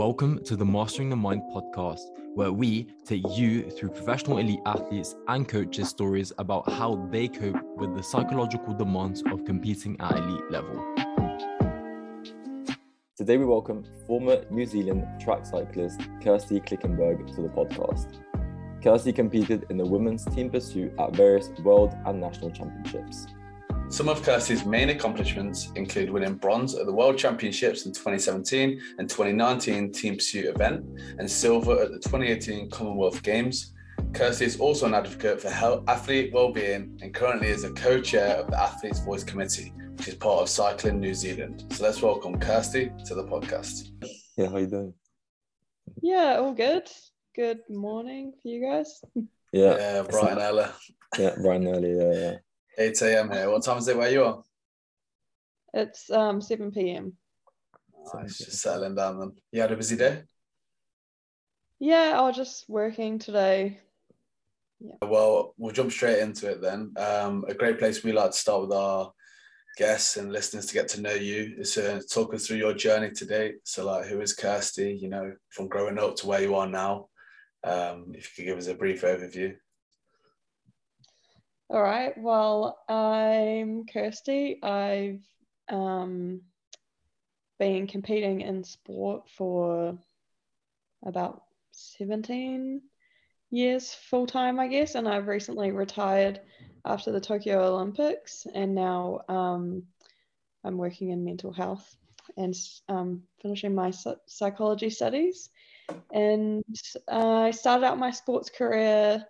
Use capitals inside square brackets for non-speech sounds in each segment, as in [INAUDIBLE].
Welcome to the Mastering the Mind podcast, where we take you through professional elite athletes and coaches' stories about how they cope with the psychological demands of competing at elite level. Today, we welcome former New Zealand track cyclist Kirsty Klickenberg to the podcast. Kirsty competed in the women's team pursuit at various world and national championships. Some of Kirsty's main accomplishments include winning bronze at the World Championships in 2017 and 2019 Team Pursuit event, and silver at the 2018 Commonwealth Games. Kirsty is also an advocate for health, athlete well-being and currently is a co-chair of the Athletes Voice Committee, which is part of Cycling New Zealand. So let's welcome Kirsty to the podcast. Yeah, how you doing? Yeah, all good. Good morning for you guys. Yeah, Yeah, bright and early. yeah, bright and early. Yeah, yeah. 8 a.m. here. What time is it where you are? It's um 7 p.m. Nice, just settling down then. You had a busy day? Yeah, I was just working today. Yeah. Well, we'll jump straight into it then. Um, a great place we like to start with our guests and listeners to get to know you is to talk us through your journey today. So, like, who is Kirsty? You know, from growing up to where you are now. Um, if you could give us a brief overview. All right. Well, I'm Kirsty. I've um been competing in sport for about 17 years full time, I guess, and I've recently retired after the Tokyo Olympics, and now um, I'm working in mental health and um, finishing my psychology studies. And uh, I started out my sports career,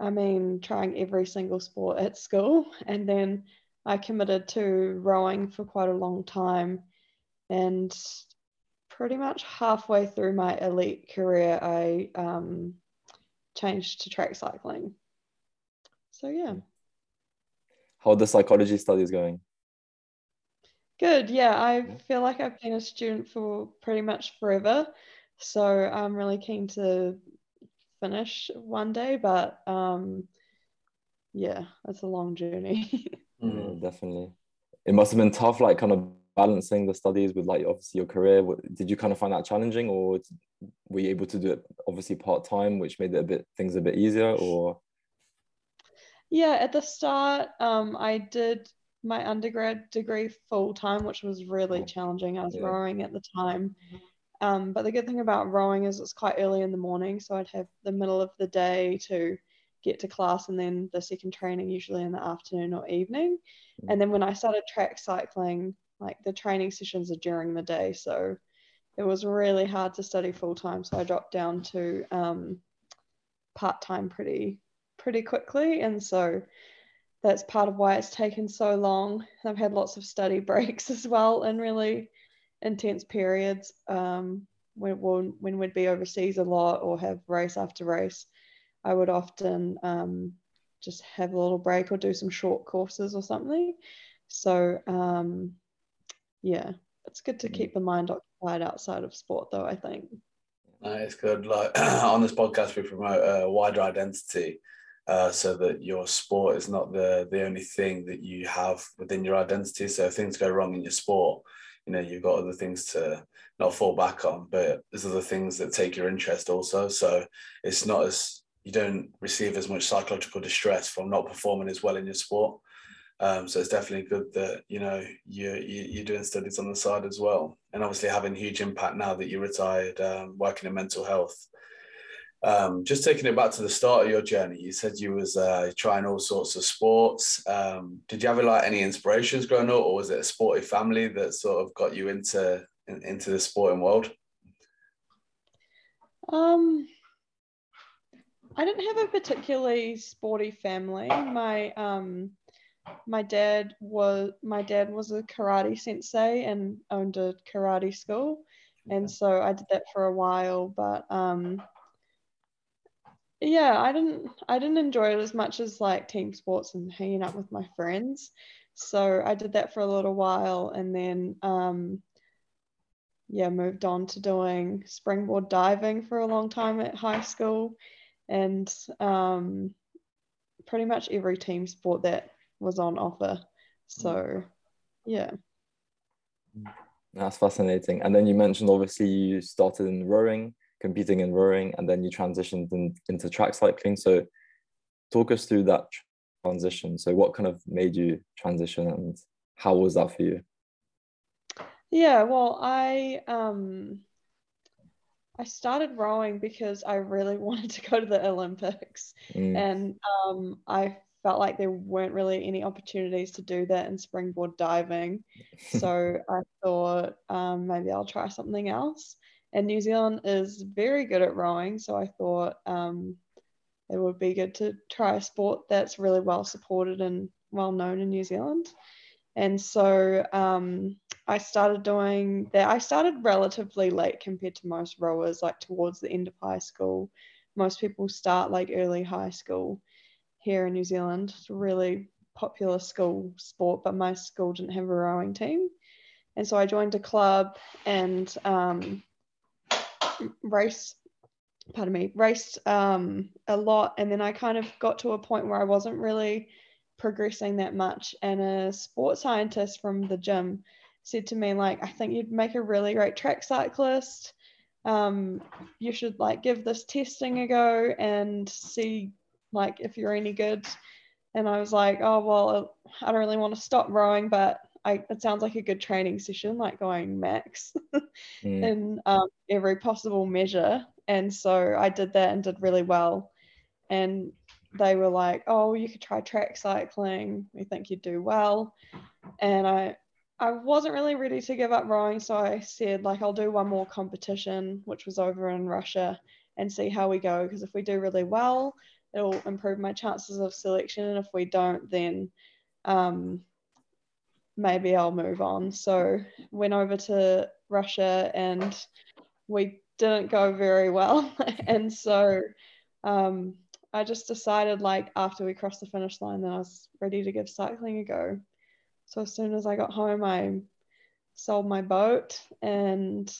I mean, trying every single sport at school, and then I committed to rowing for quite a long time. And pretty much halfway through my elite career, I um, changed to track cycling. So yeah, How are the psychology studies going? good. Yeah, I feel like I've been a student for pretty much forever. So I'm really keen to finish one day, but um, yeah, it's a long journey. Yeah, [LAUGHS] definitely. It must have been tough, like kind of balancing the studies with like obviously your career. Did you kind of find that challenging, or were you able to do it obviously part time, which made it a bit things a bit easier? Or Yeah, at the start, um, I did my undergrad degree full time, which was really Oh, challenging. I was yeah. rowing at the time. Um, but the good thing about rowing is it's quite early in the morning, so I'd have the middle of the day to get to class and then the second training usually in the afternoon or evening. Mm. And then when I started track cycling, like the training sessions are during the day, so it was really hard to study full time. So I dropped down to um, part time pretty pretty quickly, and so that's part of why it's taken so long. I've had lots of study [LAUGHS] breaks as well and really intense periods um, when, when, when we'd be overseas a lot or have race after race. I would often um, just have a little break or do some short courses or something. So, um, yeah, it's good to Mm. keep the mind occupied outside of sport, though, I think. No, it's good. Like [CLEARS THROAT] on this podcast, we promote a wider identity, uh, so that your sport is not the the only thing that you have within your identity. So if things go wrong in your sport, you know you've got other things to not fall back on, but there's other things that take your interest also. So it's not as you don't receive as much psychological distress from not performing as well in your sport. Um, so it's definitely good that you know you, you you're doing studies on the side as well, and obviously having huge impact now that you're retired, um, working in mental health. Um, just taking it back to the start of your journey, you said you was uh, trying all sorts of sports. Um, did you have like any inspirations growing up, or was it a sporty family that sort of got you into in, into the sporting world? Um, I didn't have a particularly sporty family. My um, my dad was my dad was a karate sensei and owned a karate school, and so I did that for a while. But um, yeah, I didn't I didn't enjoy it as much as like team sports and hanging out with my friends. So I did that for a little while, and then um, yeah, moved on to doing springboard diving for a long time at high school, and um, pretty much every team sport that was on offer. So, yeah. That's fascinating. And then you mentioned obviously you started in rowing, competing in rowing, and then you transitioned in, into track cycling. So talk us through that transition. So what kind of made you transition and how was that for you? Yeah, well, I um I started rowing because I really [LAUGHS] wanted to go to the Olympics, mm. and um, I felt like there weren't really any opportunities to do that in springboard diving. [LAUGHS] so I thought um, maybe I'll try something else. And New Zealand is very good at rowing, so I thought um, it would be good to try a sport that's really well supported and well known in New Zealand. And so um, I started doing that. I started relatively late compared to most rowers, like towards the end of high school. Most people start like early high school here in New Zealand. It's a really popular school sport, but my school didn't have a rowing team. And so I joined a club and um, race, pardon me, raced um, a lot. And then I kind of got to a point where I wasn't really progressing that much. And a sports scientist from the gym said to me, like, I think you'd make a really great track cyclist. Um, you should like give this testing a go and see like if you're any good. And I was like, oh well, I don't really want to stop rowing, but I, it sounds like a good training session, like going max [LAUGHS] mm. in um, every possible measure. And so I did that and did really well. And they were like, "Oh, you could try track cycling. We think you'd do well." And I I wasn't really ready to give up rowing, so I said like I'll do one more competition, which was over in Russia, and see how we go. Because if we do really well, it'll improve my chances of selection, and if we don't, then um, maybe I'll move on. So went over to Russia, and we didn't go very well, [LAUGHS] and so um, I just decided like after we crossed the finish line that I was ready to give cycling a go. So as soon as I got home, I sold my boat and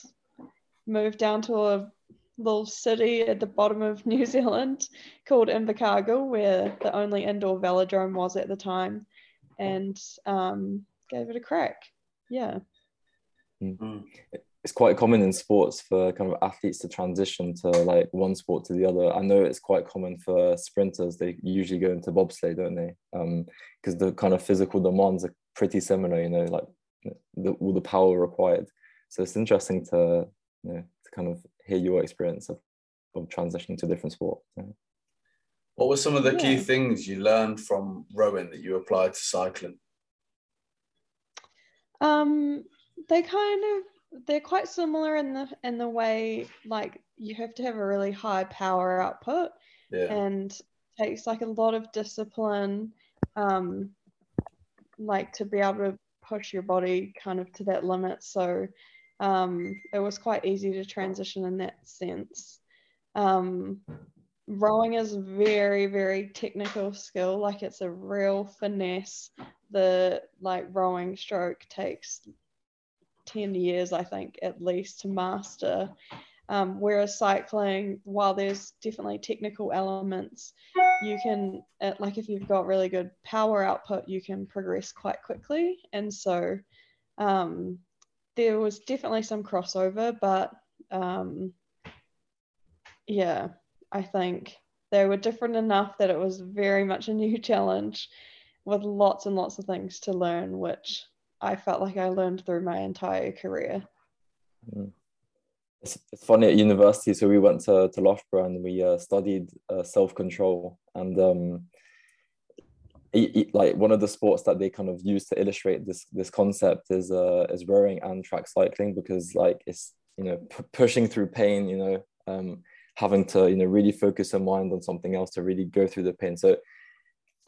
moved down to a little city at the bottom of [LAUGHS] New Zealand called Invercargill, where the only indoor velodrome was at the time, and um, gave it a crack. Yeah. Mm it's quite common in sports for kind of athletes to transition to like one sport to the other. I know it's quite common for sprinters. They usually go into bobsleigh, don't they? Because um, the kind of physical demands are pretty similar. You know, like the, all the power required. So it's interesting to you know, to kind of hear your experience of, of transitioning to a different sport. Yeah. What were some of the yeah. key things you learned from rowing that you applied to cycling? Um, they kind of they're quite similar in the in the way like you have to have a really high power output yeah. and takes like a lot of discipline um like to be able to push your body kind of to that limit. So um it was quite easy to transition in that sense. Um rowing is very very technical skill. Like it's a real finesse the like rowing stroke takes 10 years, I think, at least to master. Um, whereas cycling, while there's definitely technical elements, you can, like if you've got really good power output, you can progress quite quickly. And so um, there was definitely some crossover, but um, yeah, I think they were different enough that it was very much a new [LAUGHS] challenge with lots and lots of things to learn, which I felt like I learned through my entire career. Mm. It's, it's funny at university. So we went to, to Loughborough and we uh, studied uh, self control. And um, it, it, like one of the sports that they kind of use to illustrate this this concept is uh, is rowing and track cycling because like it's you know p- pushing through pain. You know, um, having to you know really focus your mind on something else to really go through the pain. So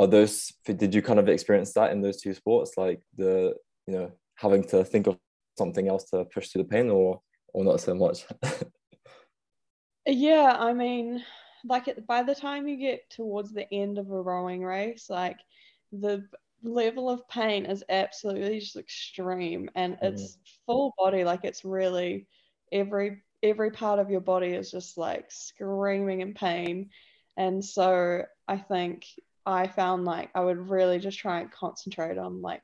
are those did you kind of experience that in those two sports? Like the you know having to think of something else to push through the pain or or not so much? Yeah i mean like it, by the time you get towards the end of a rowing race like the level of pain is absolutely just extreme and mm. it's full body like it's really every every part of your body is just like screaming in pain. And so i think i found like i would really just try and concentrate on like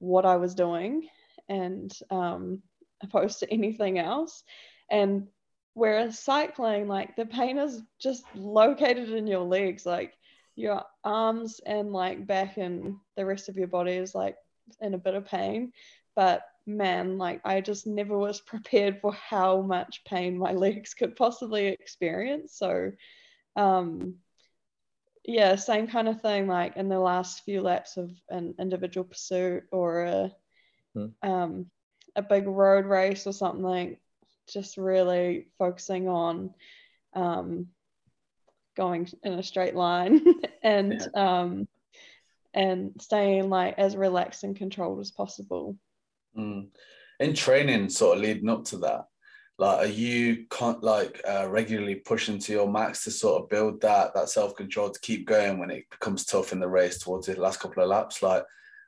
what I was doing and um, [LAUGHS] opposed to anything else. And whereas cycling, like the pain is just located in your legs, like your arms and like back and the rest of your body is like in a bit of pain. But man, like I just never was [LAUGHS] prepared for how much pain my [LAUGHS] legs could possibly experience. So, um, yeah, same kind of thing. Like in the last few laps of an individual pursuit or a hmm. um, a big road race or something, just really focusing on um, going in a straight line [LAUGHS] and yeah. um, and staying like as relaxed and controlled as possible. Mm. In training, sort of leading up to that, like are you con- like uh, regularly pushing to your max to sort of build that that self control to keep going when it becomes tough in the race towards the last couple of laps? Like,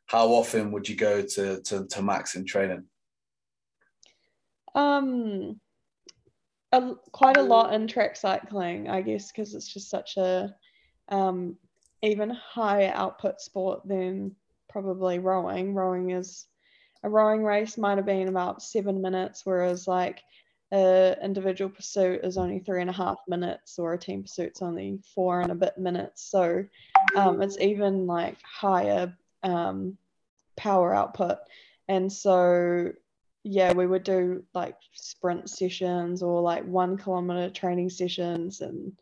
how often would you go to to, to max in training? Um, a, quite a lot in track cycling, I guess, because it's just such a um, even higher output sport than probably rowing. Rowing is a rowing race might have been about seven minutes, whereas like a individual pursuit is only three and a half minutes, or a team pursuit's only four and a bit minutes. So um, it's even like higher um, power output, and so yeah, we would do like sprint sessions or like one kilometer training sessions and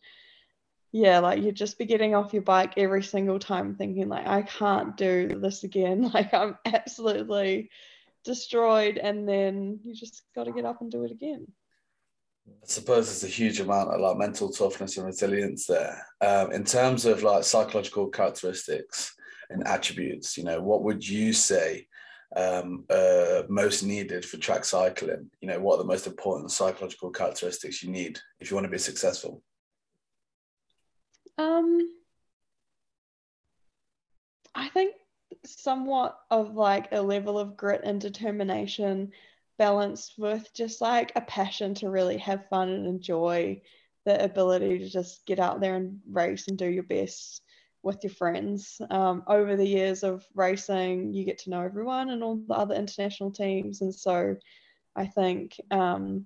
yeah, like you'd just be getting off your bike every single time thinking like I can't do this again. [LAUGHS] Like I'm absolutely destroyed and then you just got to get up and do it again. I suppose there's a huge amount of like mental toughness and resilience there. Um, in terms of like psychological characteristics and attributes, you know, what would you say um, uh, most needed for track cycling? You know, what are the most important psychological characteristics you need if you want to be successful? Um, I think somewhat of like a level of grit and determination balanced with just like a passion to really have fun and enjoy the ability to just get out there and race and do your best with your friends. Um, over the years of racing, you get to know everyone and all the other international teams. And so I think um,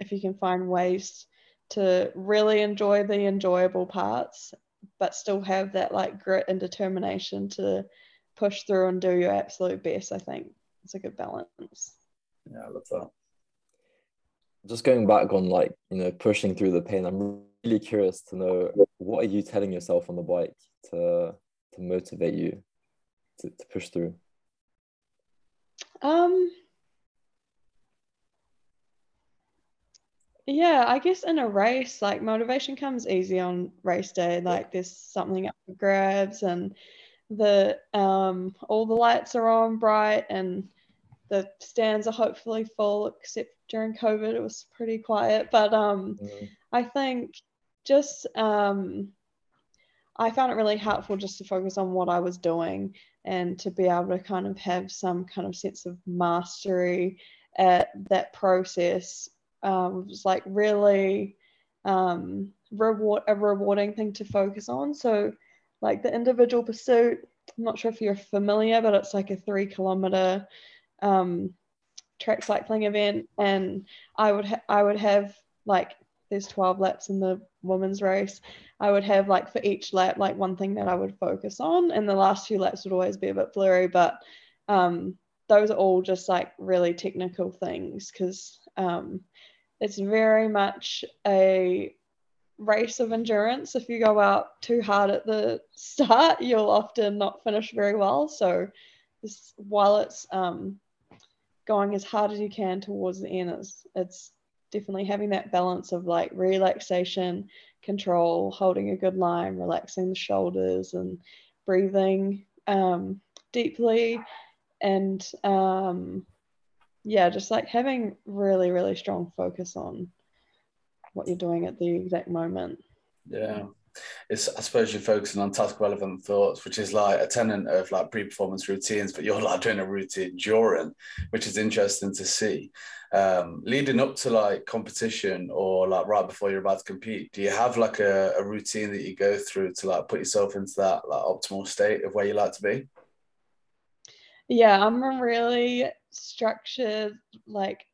if you can find ways to really enjoy the enjoyable parts, but still have that like grit and determination to push through and do your absolute best, I think it's a good balance. Yeah, I love that. Just going back on like, you know, pushing through the pain, I'm really curious to know what are you telling yourself on the bike to to motivate you to, to push through? Um yeah, I guess in a race, like motivation comes easy on race day. Like there's something up for grabs and the um all the lights are on bright and the stands are hopefully full except during covid it was pretty quiet but um mm. i think just um I found it really helpful just to focus on what I was doing and to be able to kind of have some kind of sense of mastery at that process um, was like really um, reward a rewarding thing to focus on. So like the individual pursuit, I'm not sure if you're familiar, but it's like a three kilometer um, track cycling event, and I would ha- I would have like there's 12 laps in the women's race, I would have like for each lap, like one thing that I would focus on. And the last few laps would always be a bit blurry, but um, those are all just like really technical things because um, it's very much a race of endurance. If you go out too hard at the [LAUGHS] start, you'll often not finish very well. So, this, while it's um, going as hard as you can towards the end, it's, it's definitely having that balance of like relaxation, control, holding a good line, relaxing the shoulders, and breathing um, deeply. And um, yeah, just like having really, really strong focus on what you're doing at the exact moment. Yeah it's I suppose you're focusing on task relevant thoughts, which is like a tenant of like pre-performance routines, but you're like doing a routine during, which is interesting to see. Um, leading up to like competition or like right before you're about to compete, do you have like a, a routine that you go through to like put yourself into that like optimal state of where you like to be? Yeah, I'm a really structured, like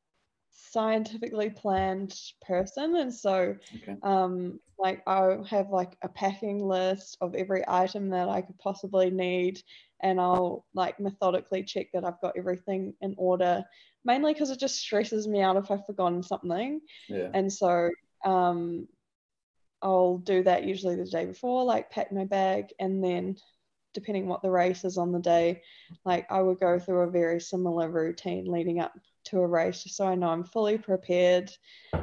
scientifically planned person and so Okay. um like i have like a packing list of every item that i could possibly need and i'll like methodically check that i've got everything in order mainly because it just stresses me out if i've forgotten something Yeah. and so um i'll do that usually the day before like pack my bag and then depending what the race is on the day like i would go through a very similar routine leading up to a race just so i know i'm fully prepared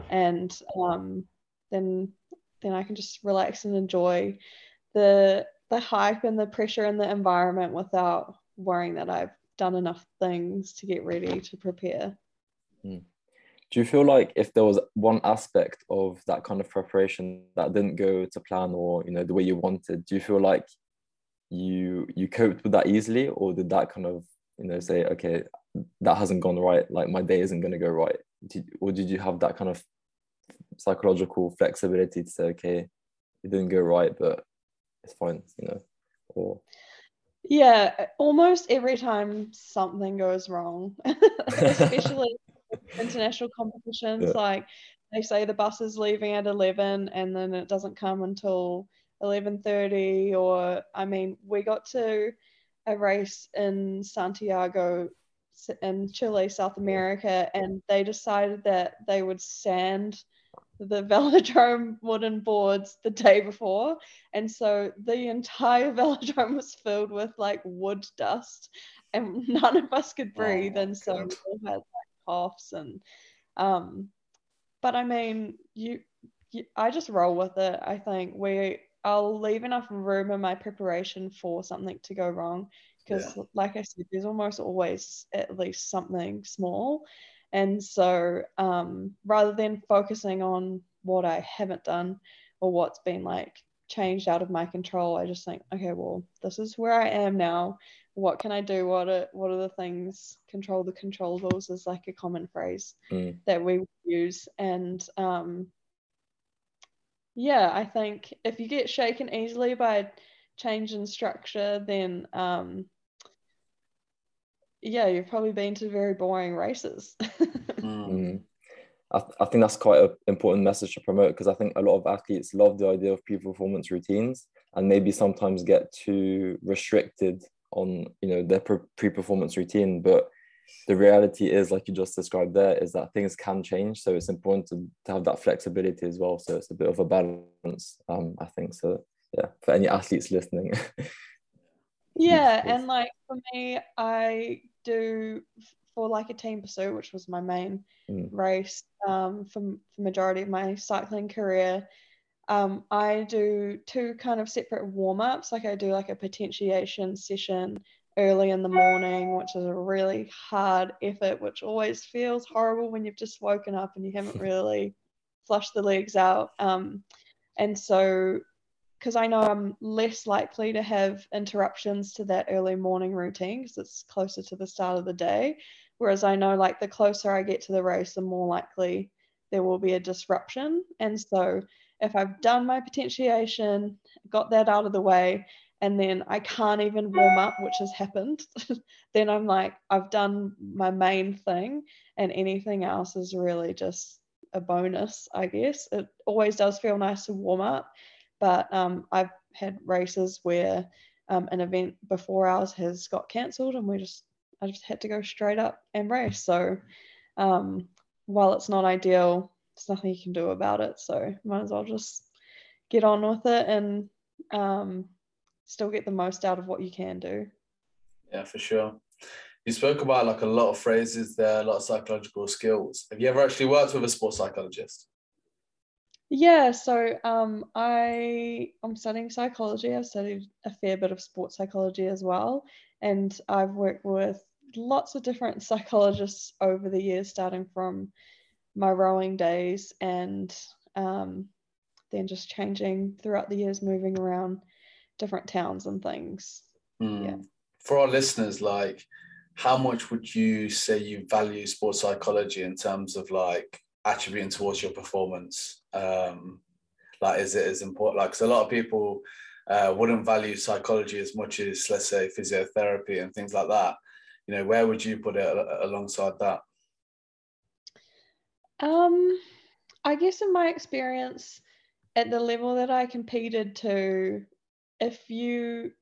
and um then then i can just relax and enjoy the the hype and the pressure and the environment without worrying that i've done enough things to get ready to prepare. Do you feel like if there was one aspect of that kind of preparation that didn't go to plan or you know the way you wanted, do you feel like you you coped with that easily, or did that kind of you know say okay that hasn't gone right, like my day isn't going to go right, did, or did you have that kind of psychological flexibility to say okay it didn't go right, but it's fine, you know, or Yeah, almost every time something goes wrong, [LAUGHS] especially [LAUGHS] international competitions, Yeah. like they say the bus is leaving at 11 and then it doesn't come until 11:30 or I mean, we got to a race in Santiago in Chile, South America, and they decided that they would sand the [LAUGHS] velodrome wooden boards the day before. And so the entire [LAUGHS] velodrome was filled with like wood dust and none of us could Oh breathe my and so God. we all had like coughs and um but i mean you, you i just roll with it i think. We i'll leave enough room in my preparation for something to go wrong because like i said there's almost always at least something small and so um, rather than focusing on what I haven't done or what's been like changed out of my control, I just think, okay, well, this is where I am now. What can I do? What are what are the things? Control the controllables is like a common phrase Mm. that we use. And um, yeah, I think if you get shaken easily by change in structure, then um, yeah, you've probably been to very boring races. [LAUGHS] Mm. Mm. I, th- I think that's quite an important message to promote because I think a lot of athletes love the idea of pre-performance routines and maybe sometimes get too restricted on you know their pre- pre-performance routine. But the reality is, like you just described there, is that things can change. So it's important to, to have that flexibility as well. So it's a bit of a balance, um, I think. So yeah, for any athletes listening. [LAUGHS] Yeah, and like for me, I do for like a team pursuit, which was my main Mm. race um, for for majority of my cycling career. Um, I do two kind of separate warm ups. Like I do like a potentiation session early in the morning, which is a really hard effort, which always feels horrible when you've just woken up and you haven't [LAUGHS] really flushed the legs out. Um, and so because I know I'm less likely to have interruptions to that early morning routine because it's closer to the start of the day. Whereas I know like the closer I get to the race, the more likely there will be a disruption. And so if I've done my potentiation, got that out of the way, and then I can't even warm up, which has happened, [LAUGHS] then I'm like, I've done my main thing, and anything else is really just a bonus, I guess. It always does feel nice to warm up, but um, I've had races where um, an event before ours has got cancelled, and we just I just had to go straight up and race. So um, while it's not ideal, there's nothing you can do about it. So might as well just get on with it and um, still get the most out of what you can do. Yeah, for sure. You spoke about like a lot of phrases there, a lot of psychological skills. Have you ever actually worked with a sports psychologist? Yeah, so um, I I'm studying psychology. I've studied a fair bit of sports psychology as well, and I've worked with lots of different [LAUGHS] psychologists over the years, starting from my rowing days and um, then just changing throughout the years, moving around different towns and things. Yeah. Hmm. For our listeners, like, how much would you say you value sports psychology in terms of like attributing towards your performance? Um, like, is it as important? Like, 'cause a lot of people uh, wouldn't value psychology as much as, let's say, physiotherapy and things like that. You know, where would you put it alongside that? Um, I guess in my experience, at the level that I competed to, if you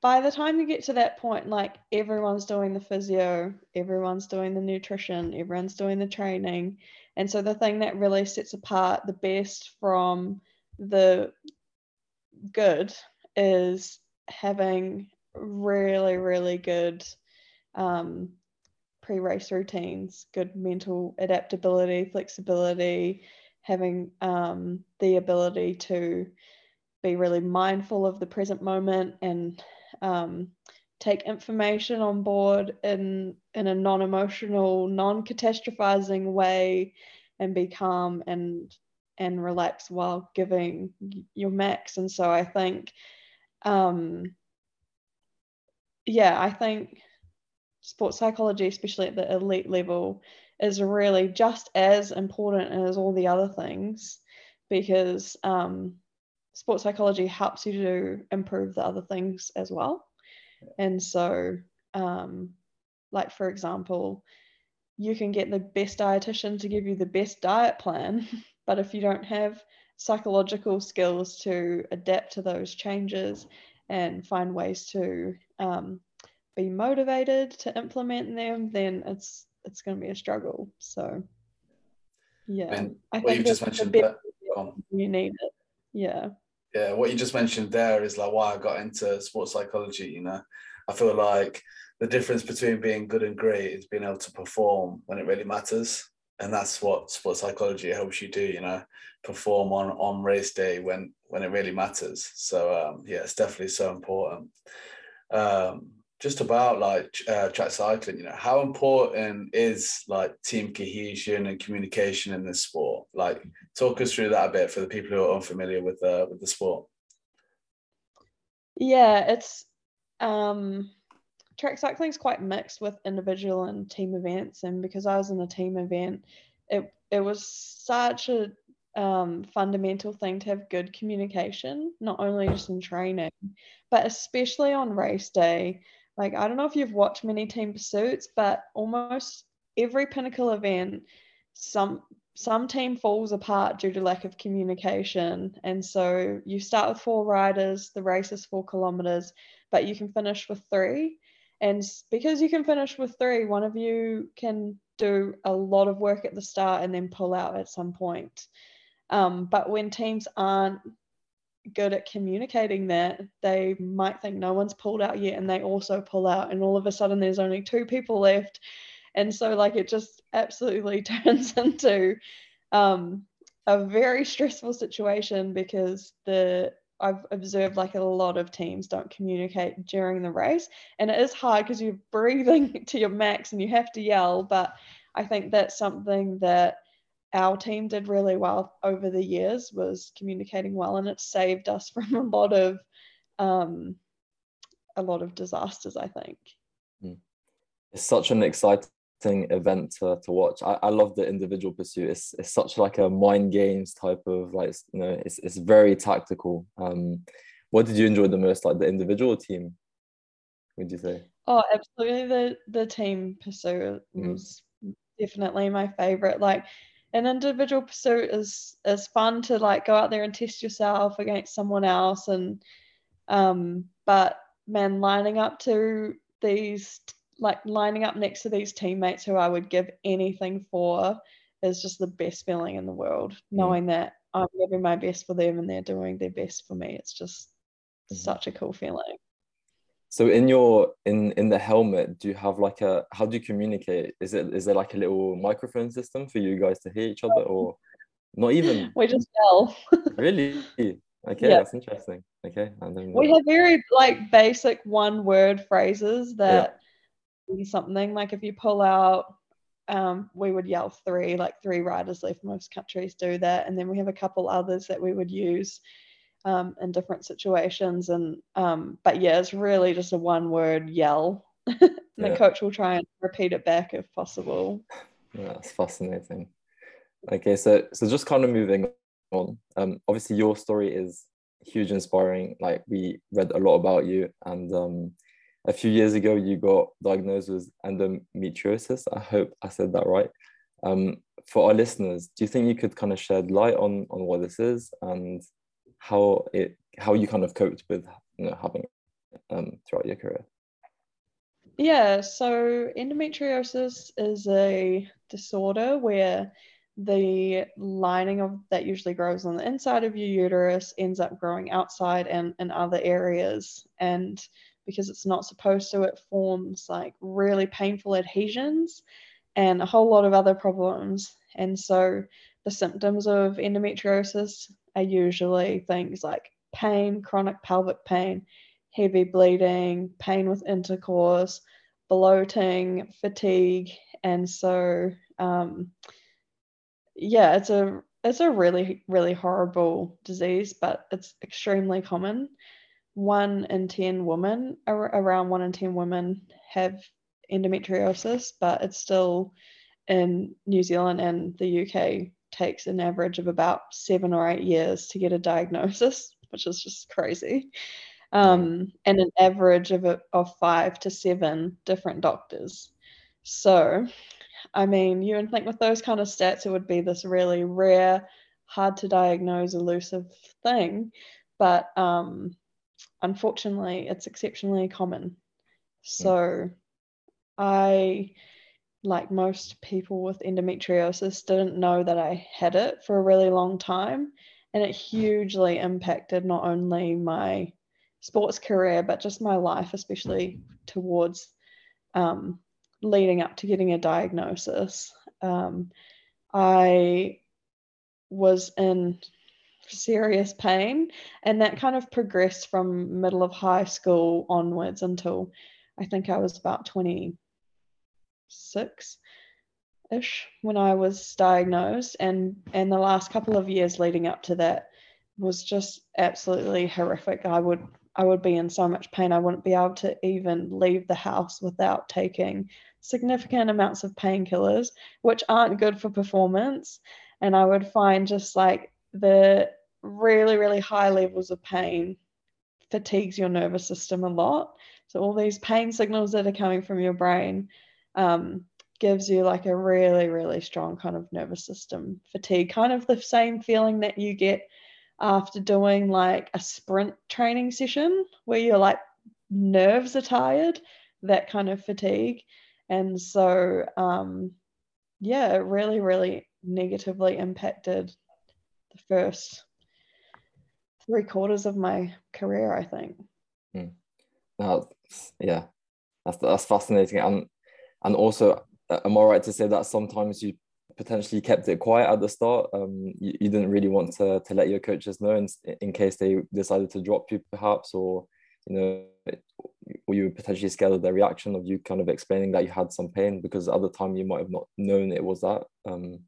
by the time you get to that point, like everyone's doing the physio, everyone's doing the nutrition, everyone's doing the training. And so the thing that really sets apart the best from the good is having really, really good um, pre race routines, good mental adaptability, flexibility, having um, the ability to be really mindful of the present moment and um, take information on board in in a non-emotional, non-catastrophizing way, and be calm and and relax while giving your max. And so I think, um, yeah, I think sports psychology, especially at the elite level, is really just as important as all the other things because um, sports psychology helps you to improve the other things as well. And so, um, like for example, you can get the best dietitian to give you the best diet plan, [LAUGHS] but if you don't have psychological skills to adapt to those changes and find ways to um, be motivated to implement them, then it's it's going to be a struggle. So, yeah, and I think you just mentioned that you need it. Yeah yeah, what you just mentioned there is like why I got into sports psychology. You know, I feel like the difference between being good and great is being able to perform when it really matters, and that's what sports psychology helps you do. You know, perform on on race day when when it really matters. So um, yeah, it's definitely so important. Um, just about like uh, track cycling, you know, how important is like team cohesion and communication in this sport? Like, talk us through that a bit for the people who are unfamiliar with the with the sport. Yeah, it's um, track cycling is quite mixed with individual and team events, and because I was in a team event, it it was such a um, fundamental thing to have good communication, not only just in training, but especially on race day like I don't know if you've watched many team pursuits, but almost every pinnacle event, some some team falls apart due to lack of communication. And so you start with four riders, the race is four kilometers, but you can finish with three. And because you can finish with three, one of you can do a lot of work at the start and then pull out at some point. Um, but when teams aren't good at communicating that, they might think no one's pulled out yet and they also pull out, and all of a sudden there's only two people left. And so, like, it just absolutely [LAUGHS] turns into um, a very stressful situation because the I've observed like a lot of teams don't communicate during the race, and it is hard because you're breathing [LAUGHS] to your max and you have to yell. But I think that's something that our team did really well over the years was communicating well and it saved us [LAUGHS] from a lot of um, a lot of disasters i think hmm. it's such an exciting event to, to watch I, I love the individual pursuit it's, it's such like a mind games type of like you know it's, it's very tactical um what did you enjoy the most like the individual team would you say oh absolutely the the team pursuit hmm. was mm. definitely my favorite like an individual pursuit is is fun to like go out there and test yourself against someone else and um but man lining up to these like lining up next to these teammates who I would give anything for is just the best feeling in the world mm. knowing that I'm giving my best for them and they're doing their best for me it's just mm-hmm. such a cool feeling so in your in in the helmet, do you have like a how do you communicate? Is it is there like a little microphone system for you guys to hear each other or not even? [LAUGHS] We just yell. [LAUGHS] really? Okay, yeah. that's interesting. Okay. we have very like basic one word phrases that yeah. something like if you pull out um, we would yell three, like three riders left. Most countries do that. And then we have a couple others that we would use um, in different situations. And um, but yeah, it's really just a one word yell. [LAUGHS] and yeah. the coach will try and repeat it back if possible. Yeah, that's fascinating. Okay, so so just kind of moving on. Um, obviously your story is huge inspiring. Like we read a lot about you and um a few years ago you got diagnosed with endometriosis. I hope I said that right. Um, for our listeners, do you think you could kind of shed light on on what this is and how it how you kind of coped with you know having um, throughout your career? Yeah, so endometriosis is a disorder where the lining of that usually grows on the inside of your uterus ends up growing outside and in other areas and because it's not supposed to it forms like really painful adhesions and a whole lot of other problems and so the symptoms of endometriosis are usually things like pain chronic pelvic pain heavy bleeding pain with intercourse bloating fatigue and so um, yeah, it's a it's a really really horrible disease, but it's extremely common. One in ten women, around one in ten women, have endometriosis, but it's still in New Zealand and the UK takes an average of about seven or eight years to get a diagnosis, which is just crazy. Um, and an average of, a, of five to seven different doctors. So I mean, you would think with those kind of stats, it would be this really rare, hard to diagnose, elusive thing. But um, unfortunately, it's exceptionally common. So I, like most people with endometriosis, didn't know that I had it for a really long time. And it hugely impacted not only my sports career, but just my life, especially towards um, leading up to getting a diagnosis, um, I was in serious pain, and that kind of progressed from middle of high school onwards until I think I was about 26 ish when I was diagnosed, and and the last couple of years leading up to that was just absolutely horrific. I would I would be in so much pain. I wouldn't be able to even leave the house without taking significant amounts of painkillers, which aren't good for performance. And I would find just like the really, really high levels of pain fatigues your nervous system a lot. So all these pain signals that are coming from your brain um, gives you like a really, really strong kind of nervous system fatigue, kind of the same feeling that you get after doing like a sprint training session where you're like nerves are tired, that kind of fatigue. And so, um, yeah, it really, really negatively impacted the first three quarters of my career, I think. Mm. No, yeah, that's that's fascinating, and and also, uh, am I right to say that sometimes you potentially kept it quiet at the start? Um, you, you didn't really want to to let your coaches know in, in case they decided to drop you, perhaps, or you know, were you potentially scared of their reaction of you kind of explaining that you had some pain because at the time you might have not known it was that? Um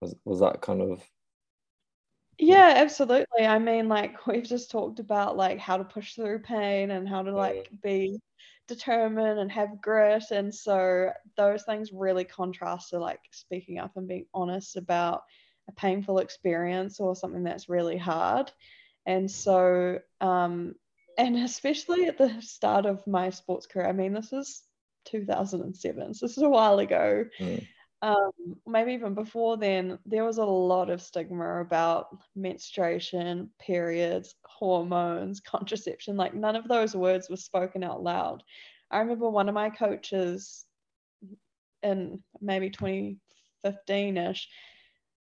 was was that kind of yeah absolutely. I mean like [LAUGHS] we've just talked about like how to push through pain and how to like be determined and have grit and so those things really contrast to like speaking up and being honest about a painful experience or something that's really hard and so um and especially at the start of my sports career. I mean, this is 2007, so this is a while ago. Mm. Um, maybe even before then, there was a lot of stigma about menstruation, periods, hormones, [LAUGHS] contraception. Like none of those words were spoken out loud. I remember one of my coaches in maybe 2015 ish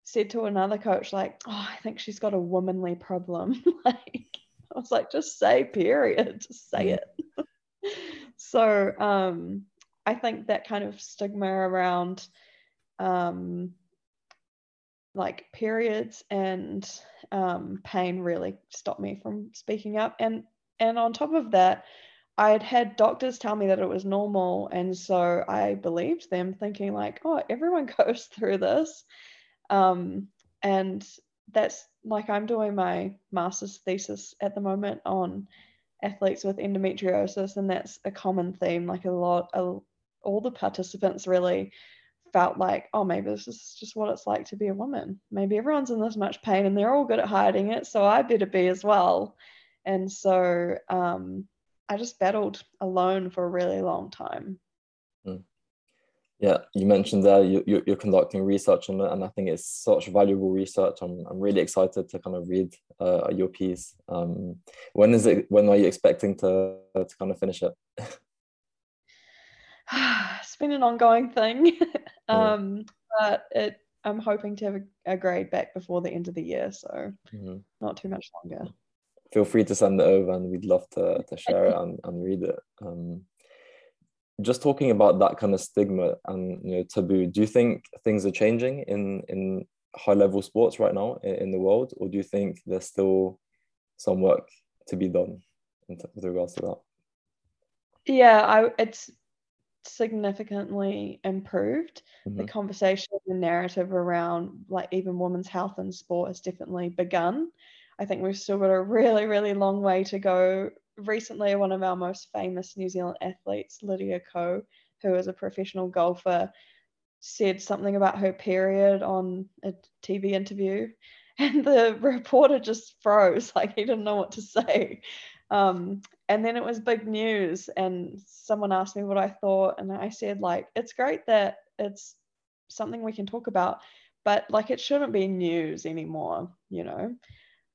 said to another coach, like, Oh, I think she's got a womanly problem. [LAUGHS] like, I was like, just say period, [LAUGHS] just say it. so um, I think that kind of stigma around um, like periods and um, pain really stopped me from speaking up. And and on top of that, I had had doctors tell me that it was normal, and so I believed them, thinking like, oh, everyone [LAUGHS] goes through this. Um, and that's like I'm doing my master's thesis at the moment on athletes with endometriosis, and that's a common theme. Like a lot, of all the participants really felt like, oh, maybe this is just what it's like to be a woman. Maybe everyone's in this much pain and they're all good at hiding it, so I better be as well. And so, um, I just battled alone for a really long time. Mm. Yeah, you mentioned there you, you, you're conducting research on it, and I think it's such valuable research. I'm, I'm really excited to kind of read uh, your piece. Um, when is it? When are you expecting to to kind of finish it? [LAUGHS] [SIGHS] it's been an ongoing thing, [LAUGHS] um, but it. I'm hoping to have a, a, grade back before the end of the year, so mm-hmm. not too much longer. Feel free to send it over, and we'd love to to share it and, and read it. Um, just talking about that kind of stigma and you know taboo do you think things are changing in in high level sports right now in, in the world or do you think there's still some work to be done in t- with regards to that yeah i it's significantly improved mm-hmm. the conversation the narrative around like even women's health and sport has definitely begun i think we've still got a really really long way to go recently one of our most famous New Zealand athletes, Lydia Ko, who is a professional golfer, said something about her period on a TV interview, [LAUGHS] and the reporter just froze, [LAUGHS] like he didn't know what to say. Um, and then it was big news, and someone asked me what I thought, and I said, like, it's great that it's something we can talk about, but like, it shouldn't be news anymore, you know.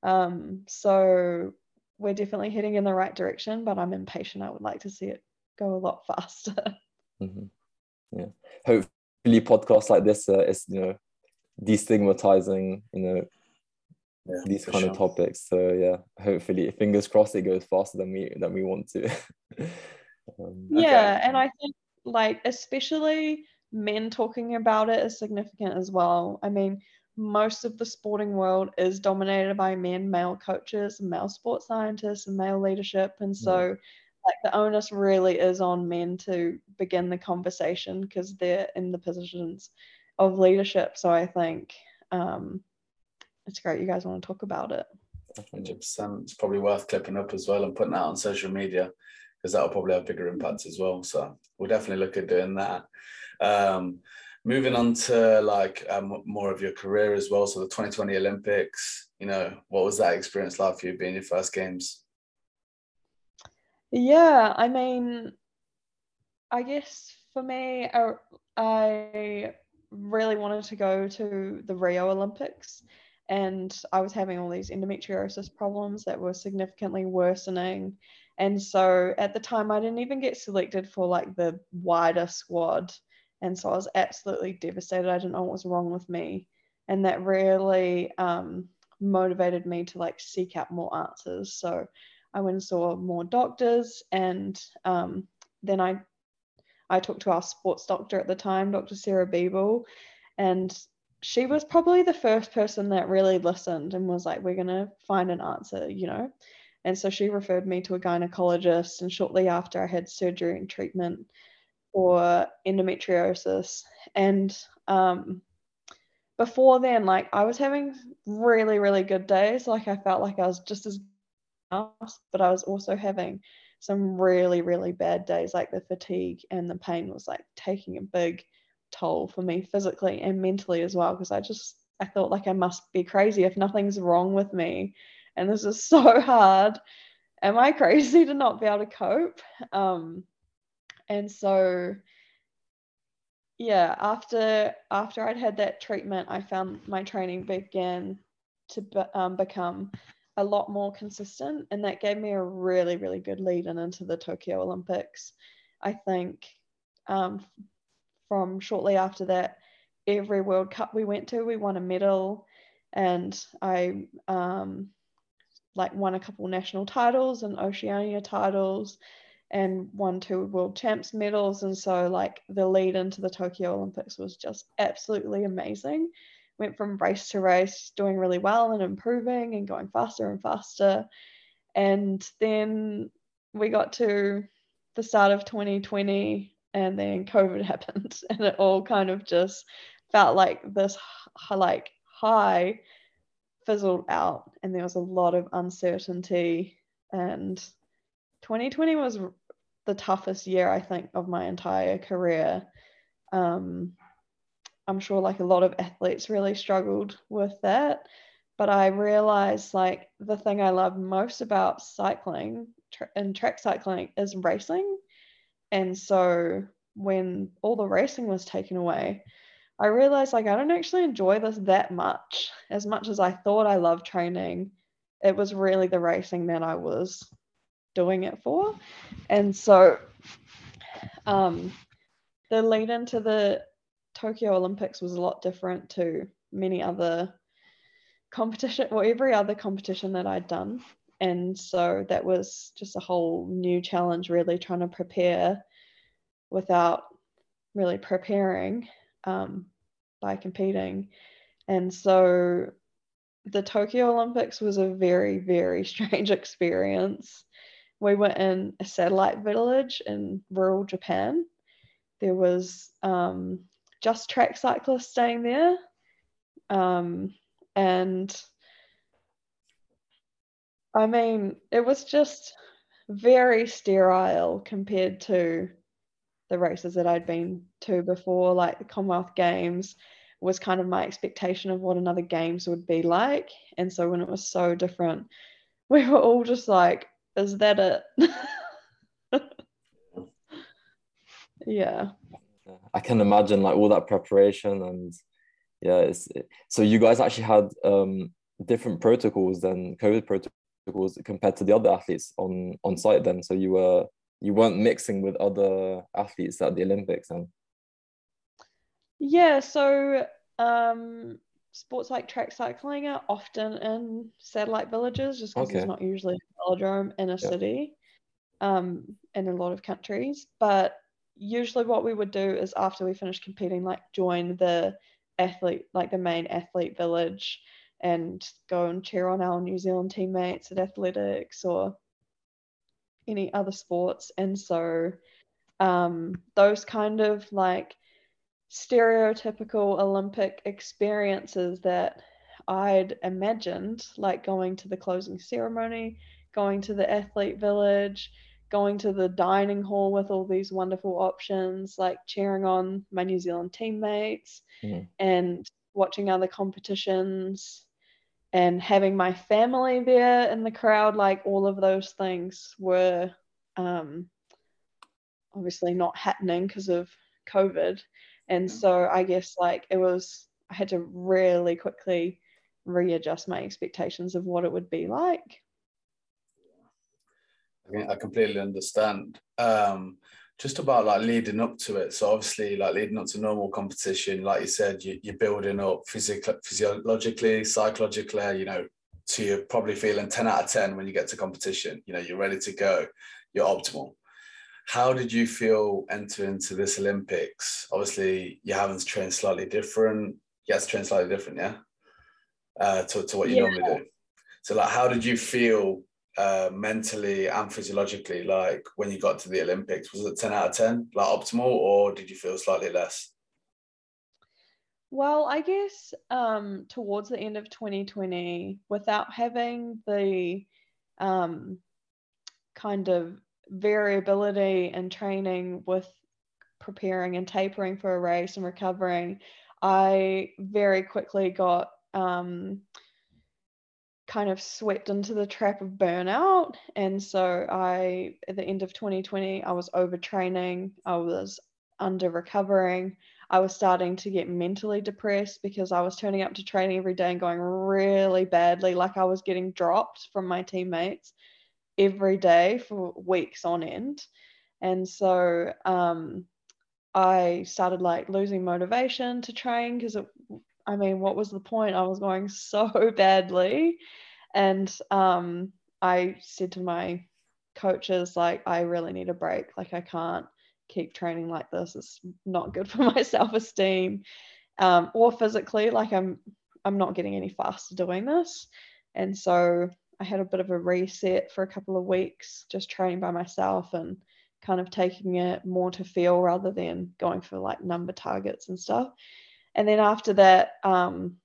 Um, so we're definitely heading in the right direction, but I'm impatient. I would like to see it go a lot [LAUGHS] faster. Mm-hmm. Yeah. Hopefully, podcasts like this uh, is you know destigmatizing you know yeah, these kind sure. of topics. So yeah, hopefully, fingers crossed, it goes faster than we than we want to. [LAUGHS] um, yeah, okay. and I think like especially men talking about it is significant as well. I mean, most of the sporting world is dominated by men, male coaches, male sports scientists, and male leadership. And so, mm. like, the onus really is on men to begin the conversation because they're in the positions of leadership. So, I think um, it's great you guys want to talk about it. 100%. It's probably worth clipping up as well and putting that on social media because that'll probably have bigger impacts as well. So, we'll definitely look at doing that. Um, moving on to like um, more of your career as well. So the 2020 Olympics, you know, what was that experience like for you being your first games? Yeah, I mean, I guess for me, I, I really wanted to go to the Rio Olympics. And I was having all these endometriosis problems that were significantly worsening. And so at the time, I didn't even get selected for like the wider squad and so I was absolutely devastated. I didn't know what was wrong with me. And that really um, motivated me to like seek out more answers. So I went and saw more doctors and um, then I I talked to our sports doctor at the time, Dr. Sarah Beable, and she was probably the first person that really listened and was like, we're going to find an answer, you know? And so she referred me to a gynecologist. And shortly after I had surgery and treatment, for endometriosis. And um, before then, like I was having really, really good days. Like I felt like I was just as but I was also having some really, really bad days. Like the fatigue and the pain was like taking a big toll for me physically and mentally as well. Because I just I thought like I must be crazy if nothing's wrong with me. And this is [LAUGHS] so hard. Am I crazy to not be able to cope? Um, and so yeah after after i'd had that treatment i found my training began to be, um, become a lot more consistent and that gave me a really really good lead in into the tokyo olympics i think um, from shortly after that every world cup we went to we won a medal and i um, like won a couple national titles and oceania titles and won two world champs medals. And so, like, the lead into the Tokyo Olympics was just absolutely amazing. Went from race to race, doing really well and improving and going faster and faster. And then we got to the start of 2020, and then COVID [LAUGHS] happened, and it all kind of just felt like this, like, high fizzled out, and there was a lot of uncertainty and 2020 was the toughest year I think of my entire career. Um, I'm sure like a lot of athletes really struggled with that, but I realized like the thing I love most about cycling and track cycling is racing. And so when all the racing was taken away, I realized like I don't actually enjoy this that much as much as I thought I loved training. It was really the racing that I was doing it for. And so um, the lead into the Tokyo Olympics was a lot different to many other competition or every other competition that I'd done. And so that was just a whole new challenge, really trying to prepare without really preparing um, by competing. And so the Tokyo Olympics was a very, very [LAUGHS] strange experience. We were in a satellite village in rural Japan. There was um, just track cyclists staying there. Um, and I mean, it was just very sterile compared to the races that I'd been to before, like the Commonwealth Games was kind of my expectation of what another games would be like. And so when it was so different, [LAUGHS] we were all just like, is that it? [LAUGHS] yeah. I can imagine like all that preparation and yeah it's so you guys actually had um different protocols than covid protocols compared to the other athletes on on site then so you were you weren't mixing with other athletes at the olympics and yeah so um sports like track cycling are often in satellite villages just because okay. there's not usually a velodrome in a yeah. city um in a lot of countries but usually what we would do is after we finish competing like join the athlete, like the main athlete village, and go and cheer on our New Zealand teammates at athletics or any other sports. And so um, those kind of like stereotypical Olympic experiences that I'd imagined, like going to the closing ceremony, going to the athlete village, going to the dining hall with all these wonderful options, like cheering on my New Zealand teammates mm. and watching other competitions and having my family there in the crowd, like all of those things were um, obviously not happening because of COVID. And mm. so I guess like it was, I had to really quickly readjust my expectations of what it would be like. I completely understand. Um, just about like leading up to it. So obviously, like leading up to normal competition, like you said, you, are building up physically, physiologically, psychologically. You know, to you're probably feeling ten out of ten when you get to competition. You know, you're ready to go. You're optimal. How did you feel entering into this Olympics? Obviously, you're having to train slightly different. You have to train slightly different, yeah, uh, to, to what you yeah. normally do. So, like, how did you feel uh, mentally and physiologically, like when you got to the Olympics? Was it 10 out of 10, like optimal, or did you feel slightly less? Well, I guess um, towards the end of 2020, without having the um, kind of variability and training with preparing and tapering for a race and recovering, I very quickly got um, kind of swept into the trap of burnout. And so I, at the end of 2020, I was overtraining, I was under recovering. I was starting to get mentally depressed because I was turning up to training every day and going really badly, like I was getting dropped from my teammates every day for weeks on end. And so um, I started like losing motivation to train because I mean, what was the point? I was going so [LAUGHS] badly. And um, I said to my coaches, like, I really need a break. Like, I can't keep training like this. It's not good [LAUGHS] for my self esteem um, or physically. Like, I'm, I'm not getting any faster doing this. And so I had a bit of a reset for a couple of weeks, just training by myself and kind of taking it more to feel rather than going for like number targets and stuff. And then after that, um,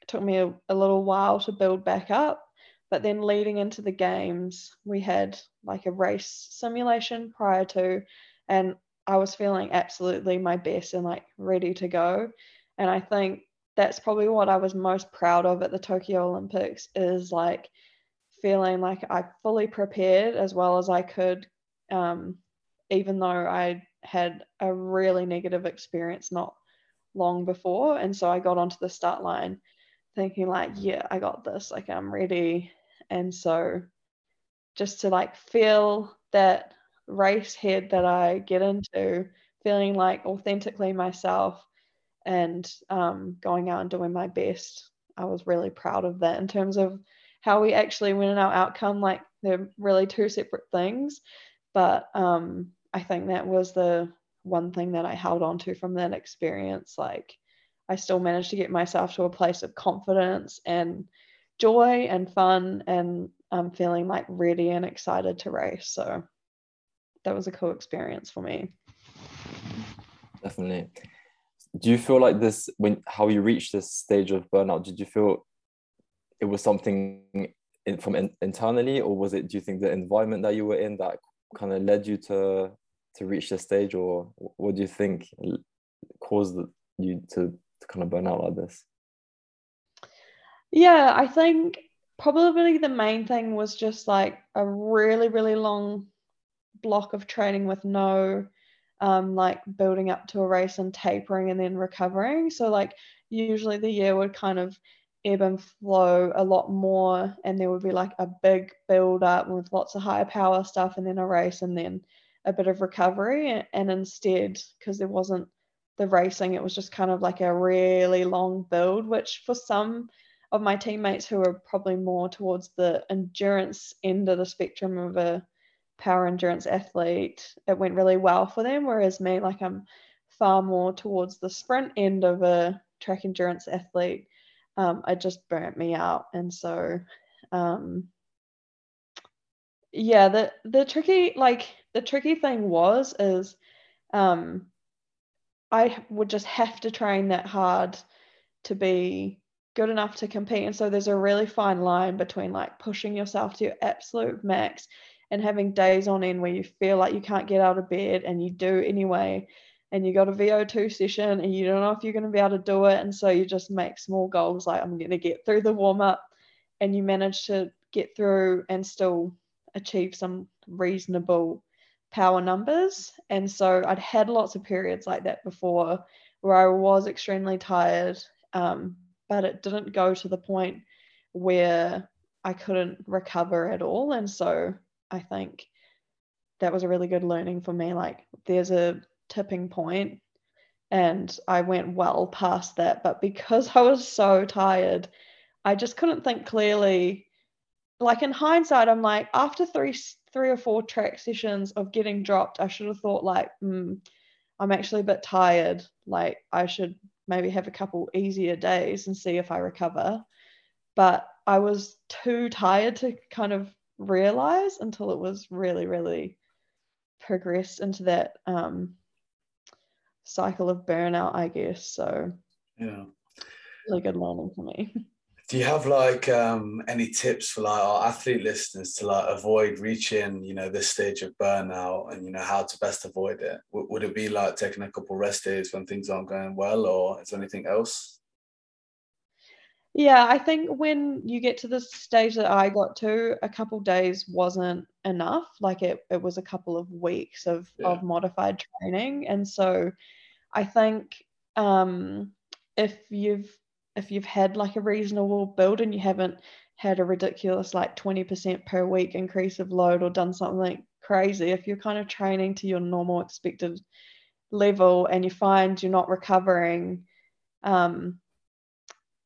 it took me a, a little while to build back up. But then leading into the games, we had like a race simulation prior to, and I was feeling absolutely my best and like ready to go. And I think that's probably what I was most proud of at the Tokyo Olympics is like feeling like I fully prepared as well as I could, um, even though I had a really negative experience not long before. And so I got onto the start line thinking like, yeah, I got this, like I'm ready. And so just to like feel that race head that I get into, feeling like authentically myself and um, going out and doing my best. I was really proud of that in terms of how we actually went in our outcome. Like they're really two separate things, but um, I think that was the one thing that I held on to from that experience. Like I still managed to get myself to a place of confidence and joy and fun and I'm um, feeling like ready and excited to race. So that was a cool experience for me. Definitely. Do you feel like this when how you reached this stage of burnout? Did you feel it was something in, from in, internally, or was it? Do you think the environment that you were in that kind of led you to to reach this stage, or what do you think caused you to, to kind of burn out like this? Yeah, I think probably the main thing was just like a really, really long block of training with no um, like building up to a race and tapering and then recovering. So like usually the year would kind of ebb and flow a lot more and there would be like a big build up with lots of higher power stuff and then a race and then a bit of recovery and instead because there wasn't the racing it was just kind of like a really long build which for some of my teammates who are probably more towards the endurance end of the spectrum of a power endurance athlete, it went really well for them. Whereas me, like I'm far more towards the sprint end of a track endurance athlete. Um, it just burnt me out. And so, um, yeah, the the tricky like the tricky thing was is um, I would just have to train that hard to be good enough to compete. And so there's a really fine line between like pushing yourself to your absolute max and having days on end where you feel like you can't get out of bed and you do anyway and you got a VO2 session and you don't know if you're going to be able to do it and so you just make small goals like I'm going to get through the warm up and you manage to get through and still achieve some reasonable power numbers and so I'd had lots of periods like that before where I was extremely tired um, but it didn't go to the point where I couldn't recover at all and so I think that was a really good learning for me. Like, there's a tipping point, and I went well past that. But because [LAUGHS] I was so tired, I just couldn't think clearly. Like in hindsight, I'm like, after three, three or four track sessions of getting dropped, I should have thought like, mm, I'm actually a bit tired. Like, I should maybe have a couple easier days and see if I recover. But I was too tired to kind of realize until it was really, really progressed into that um, cycle of burnout, I guess. So, yeah, really good learning for me. [LAUGHS] Do you have like um, any tips for like our athlete listeners to like avoid reaching, you know, this stage of burnout and you know how to best avoid it? W- would it be like taking a couple rest days when things aren't going well, or is there anything else? Yeah, I think when you get to the stage that I got to, a couple days wasn't enough. Like it, it was a couple of weeks of, yeah. of modified training. And so I think um, if you've if you've had like a reasonable build and you haven't had a ridiculous like 20% per week increase of load or done something crazy, if you're kind of training to your normal expected level and you find you're not recovering, um,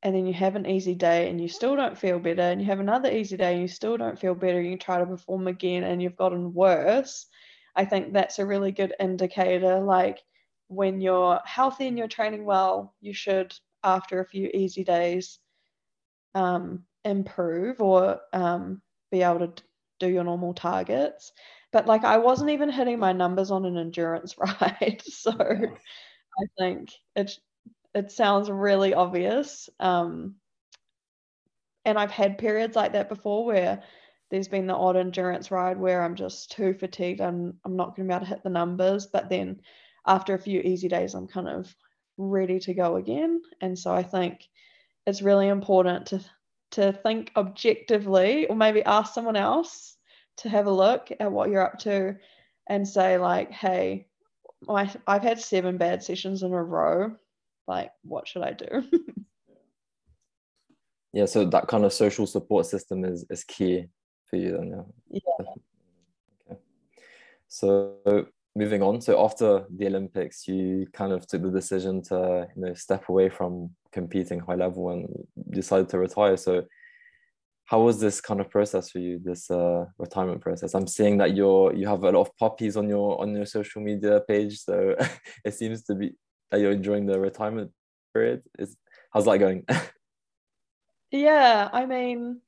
and then you have an easy day and you still don't feel better and you have another easy day and you still don't feel better you try to perform again and you've gotten worse i think that's a really good indicator like when you're healthy and you're training well you should after a few easy days um, improve or um, be able to do your normal targets but like i wasn't even hitting my numbers on an endurance [LAUGHS] ride so i think it's it sounds really obvious. Um, and I've had periods like that before where there's been the odd endurance ride where I'm just too fatigued and I'm not going to be able to hit the numbers. But then after a few easy days, I'm kind of ready to go again. And so I think it's really important to to think objectively or maybe ask someone else to have a look at what you're up to and say like hey my, I've had seven bad sessions in a row like what should I do [LAUGHS] yeah so that kind of social support system is is key for you then yeah, yeah. okay so moving on. So after the olympics you kind of took the decision to you know step away from competing high level and decided to retire. So how was this kind of process for you this uh, retirement process? I'm seeing that you're you have a lot of puppies on your on your social media page. So [LAUGHS] it seems to be that you're enjoying the retirement period. Is how's that going? [LAUGHS] Yeah i mean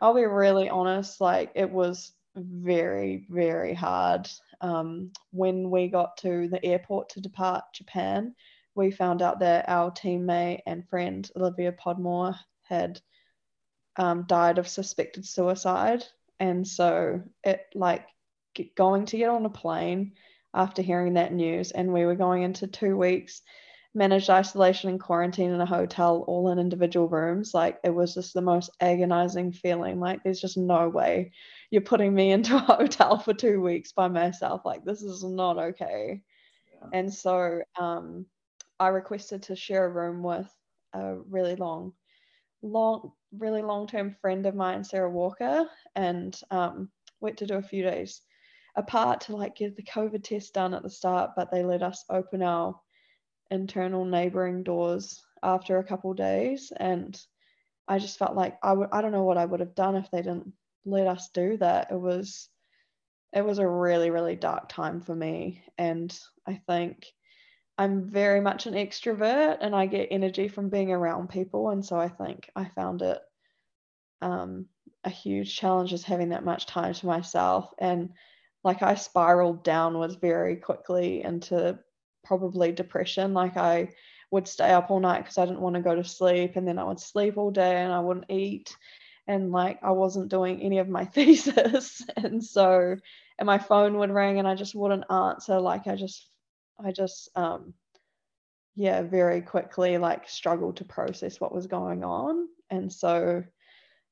i'll be really honest like it was very very hard um, when we got to the airport to depart japan we found out that our teammate and friend olivia podmore had um, died of suspected suicide and so it like going to get on a plane after hearing that news and we were going into two weeks managed isolation and quarantine in a hotel, all in individual rooms. Like it was just the most agonizing feeling. Like there's just no way you're putting me into a [LAUGHS] hotel for two weeks by myself. Like this is not okay. Yeah. And so um, I requested to share a room with a really long, long, really long term friend of mine, Sarah Walker, and um, went to do a few days apart to like get the COVID test done at the start, but they let us open our internal neighboring doors after a couple days and I just felt like I would I don't know what I would have done if they didn't let us do that. It was it was a really really dark time for me and I think I'm very much an extrovert and I get energy from being around people and so I think I found it um, a huge challenge is having that much time to myself and like I spiraled downwards very quickly into probably depression. Like I would stay up all night because I didn't want to go to sleep, and then I would sleep all day and I wouldn't eat, and like I wasn't doing any of my [LAUGHS] thesis, and so and my phone would ring and I just wouldn't answer. Like I just, I just, um, yeah, very quickly like struggled to process what was going on, and so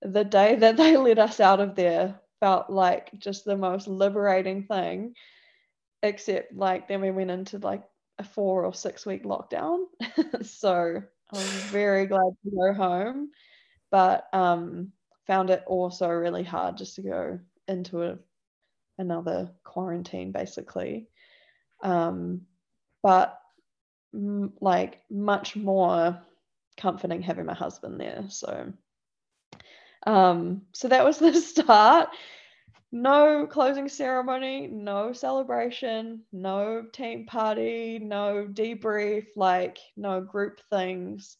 the day that [LAUGHS] they let us out of there felt like just the most liberating thing except like then we went into like a four or six week lockdown. [LAUGHS] so I was very glad to go home, but um, found it also really hard just to go into a, another quarantine basically. Um, but m- like much more comforting having my husband there. So, um, so that was [LAUGHS] the start no closing ceremony, no celebration, no team party, no debrief, like no group things,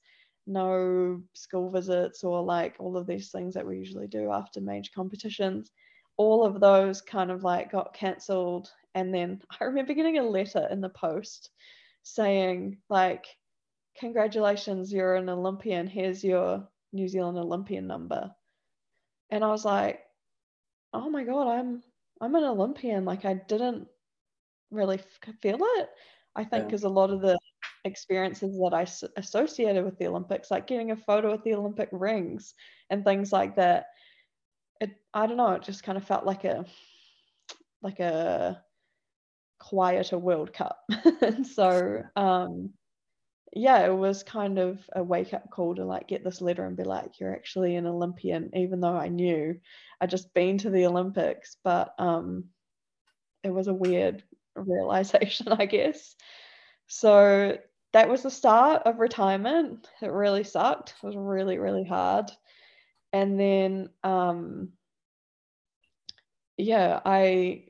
no school visits, or like all of these things that we usually do after major competitions. All of those kind of like got cancelled. And then [LAUGHS] I remember getting a letter in the post saying, like, congratulations, you're an Olympian. Here's your New Zealand Olympian number. And I was like, oh my god, I'm I'm an Olympian. Like I didn't really feel it. I think because yeah. a lot of the experiences that I associated with the Olympics, like getting a photo with the Olympic rings and things like that, it I don't know, it just kind of felt like a like a quieter World Cup. and [LAUGHS] so um yeah, it was kind of a wake up call to like get this letter and be like, you're actually an Olympian, even though I knew I'd just been to the Olympics. But um, it was a weird [LAUGHS] realization, I guess. So that was the start of retirement. It really sucked. It was really, really hard. And then, um, yeah, I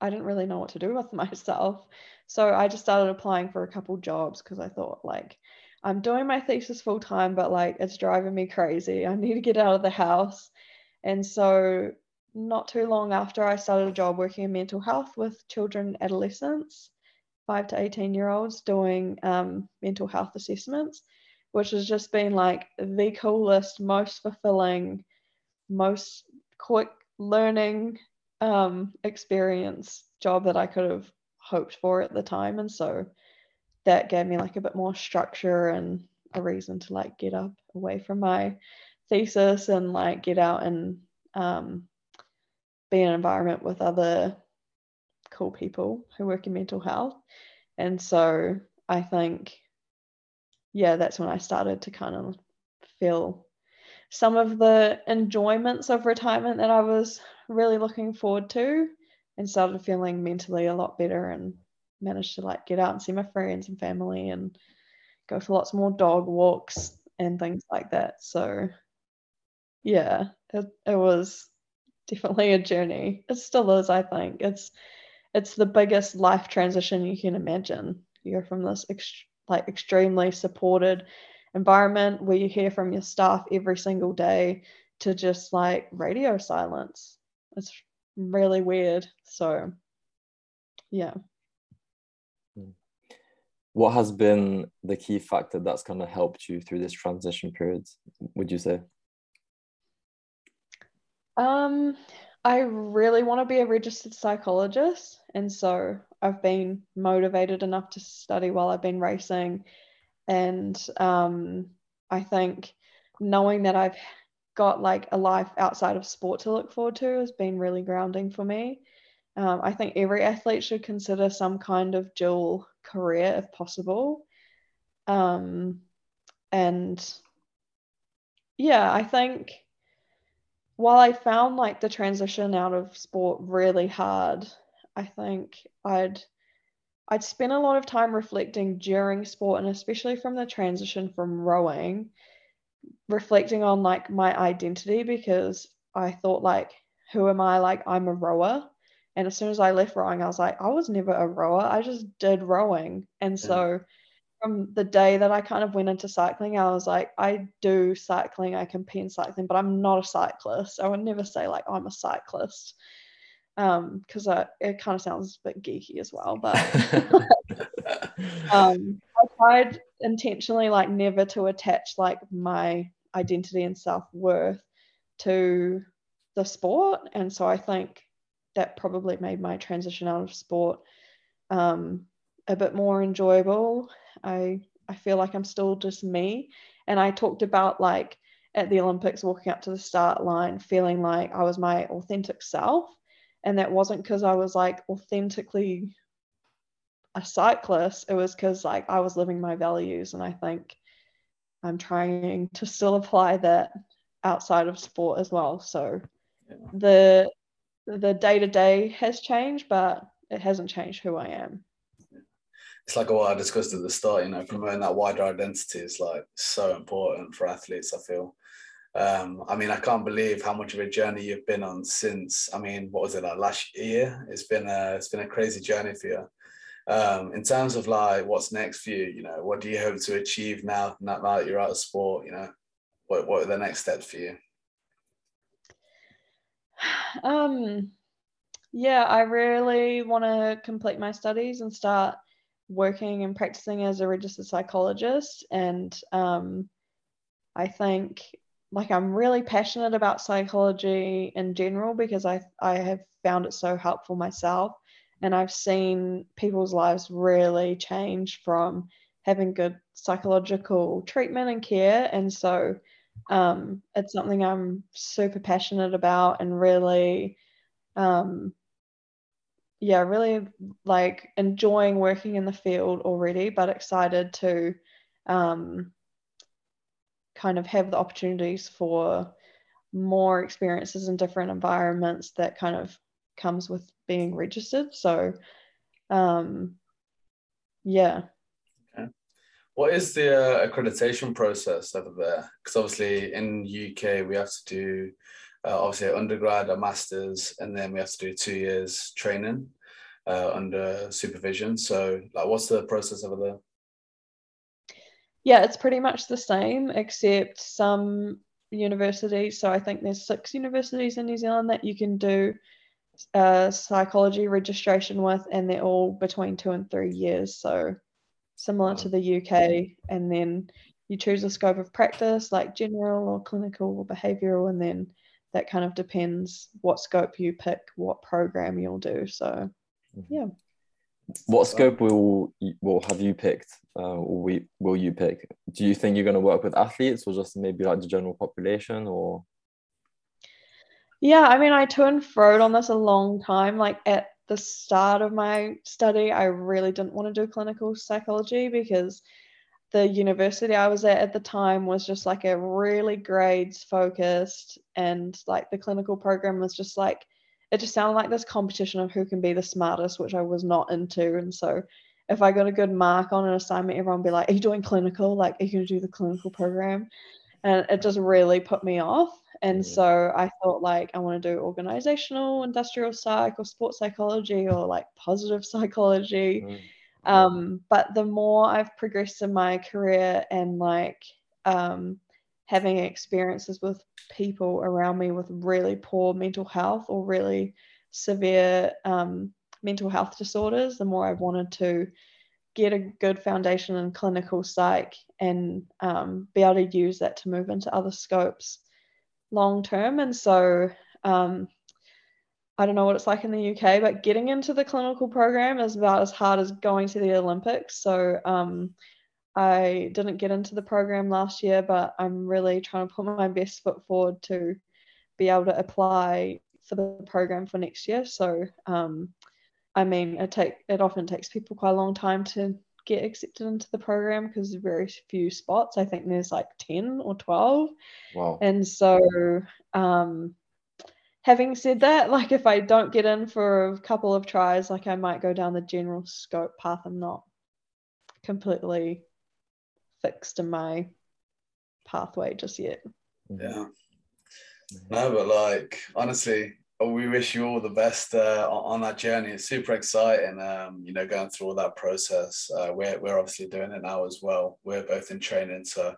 I didn't really know what to do [LAUGHS] with myself. So I just started applying for a couple jobs because I thought like I'm doing my thesis full time, but like it's driving me crazy. I need to get out of the house. And so not too long after I started a job working in mental health with children and adolescents, five to 18 year olds doing um, mental health assessments, which has just been like the coolest, most fulfilling, most quick learning um, experience job that I could have hoped for at the time. And so that gave me like a bit more structure and a reason to like get up away from my thesis and like get out and um, be in an environment with other cool people who work in mental health. And so I think, yeah, that's when I started to kind of feel some of the enjoyments of retirement that I was really looking forward to and started feeling mentally a lot better and managed to like get out and see my friends and family and go for lots more dog walks and things like that. So yeah, it, it was definitely a journey. It still is, I think. It's it's the biggest life transition you can imagine. You're from this ex- like extremely supported environment where you hear from your staff every single day to just like radio silence. It's really weird. So, yeah. What has been the key factor that's kind of helped you through this transition period, would you say? Um, I really want to be a registered psychologist. And so I've been motivated enough to study while I've been racing. And um, I think knowing that I've got like a life outside of sport to look forward to has been really grounding for me. Um, I think every athlete should consider some kind of dual career if possible. Um, and yeah, I think while I found like the transition out of sport really hard, I think I'd I'd spent a lot of time reflecting during sport and especially from the transition from rowing reflecting on like my identity because I thought like who am I? Like I'm a rower. And as soon as I left rowing I was like I was never a rower. I just did rowing. And so from the day that I kind of went into cycling I was like I do cycling I compete in cycling but I'm not a cyclist. I would never say like I'm a cyclist um because it kind of sounds a bit geeky as well but [LAUGHS] um I tried intentionally like never to attach like my identity and self-worth to the sport and so i think that probably made my transition out of sport um, a bit more enjoyable i i feel like i'm still just me. And i talked about like at the olympics walking up to the start line feeling like i was my authentic self. And that wasn't because i was like authentically a cyclist. It was because like i was living my values. And i think I'm trying to still apply that outside of sport as well. So the the day to day has changed, but it hasn't changed who I am. It's like what I discussed at the start, you know, promoting that wider identity is like so important for athletes, I feel. Um, I mean, I can't believe how much of a journey you've been on since. I mean, what was it like last year? It's been a it's been a crazy journey for you um, in terms of like what's next for you, you know, what do you hope to achieve now, now that you're out of sport, you know, what, what are the next steps for you? [SIGHS] Um, yeah, I really want to complete my studies and start working and practicing as a registered psychologist. And um, I think like I'm really passionate about psychology in general because I I have found it so helpful myself and I've seen people's lives really change from having good psychological treatment and care. And so um, it's something I'm super passionate about and really, um, yeah, really like enjoying working in the field already, but excited to um, kind of have the opportunities for more experiences in different environments that kind of comes with being registered. So, um, yeah. What is the uh, accreditation process over there? Because obviously in UK we have to do uh, obviously undergrad, a master's, and then we have to do two years training uh, under supervision. So, like, what's the process over there? Yeah, it's pretty much the same, except some universities. So I think there's six universities in New Zealand that you can do uh, psychology registration with, and they're all between two and three years. So similar to the UK. And then you choose a scope of practice like general or clinical or behavioral, and then that kind of depends what scope you pick, what program you'll do. So, mm-hmm. yeah. what scope will will have you picked? Uh, will we will you pick? Do you think you're going to work with athletes or just maybe like the general population or? Yeah, I mean, I to and froed on this a long time. Like at the start of my study, I really didn't want to do clinical psychology because the university I was at at the time was just like a really grades focused, and like the clinical program was just like it just sounded like this competition of who can be the smartest, which I was not into. And so if I got a good mark on an assignment, everyone would be like, Are you doing clinical? Like, are you to do the clinical program? And it just really put me off. And so I thought, like, I want to do organizational, industrial psych, or sports psychology, or like positive [LAUGHS] psychology. Mm-hmm. Um, but the more I've progressed in my career and like um, having experiences with people around me with really poor mental health or really severe um, mental health disorders, the more I wanted to get a good foundation in clinical psych and um, be able to use that to move into other scopes long term. And so um, I don't know what it's like in the UK, but getting into the clinical program is about as hard as going to the Olympics. So um, I didn't get into the program last year, but I'm really trying to put my best foot forward to be able to apply for the program for next year. So, um, I mean, it take it often takes people quite a long time to get accepted into the program because there's very few spots. I think there's like ten or twelve. Wow. And so, um, having said that, like if I don't get in for a couple of tries, like I might go down the general scope path. I'm not completely fixed in my pathway just yet. Yeah. No, but like honestly, we wish you all the best uh, on that journey. It's super exciting, um, you know, going through all that process. Uh, we're, we're obviously doing it now as well. We're both in training. So,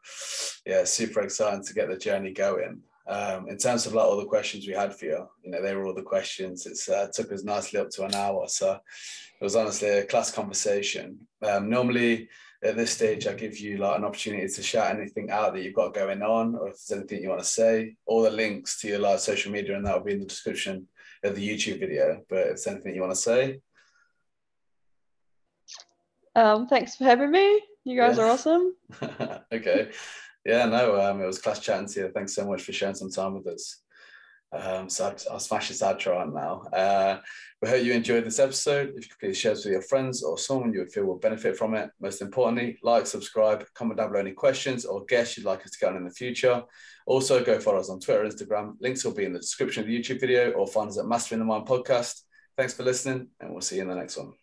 yeah, super exciting to get the journey going. Um, in terms of like all the questions we had for you, you know, they were all the questions. It uh, took us nicely up to an hour. So, it was honestly a class conversation. Um, normally, at this stage, I give you like an opportunity to shout anything out that you've got going on, or if there's anything you want to say. All the links to your like social media and that will be in the description of the YouTube video. But if there's anything you want to say. Um, thanks for having me. You guys yeah. are awesome. [LAUGHS] okay. Yeah, no, um, it was class chatting to you. Thanks so much for sharing some time with us. Um, so I'll smash this outro on now. Uh, we hope you enjoyed this episode. If you could please share this with your friends or someone you would feel will benefit from it. Most importantly, like, subscribe, comment down below any questions or guests you'd like us to get on in the future. Also, go follow us on Twitter, Instagram. Links will be in the description of the YouTube video or find us at Mastering the Mind podcast. Thanks for listening, and we'll see you in the next one.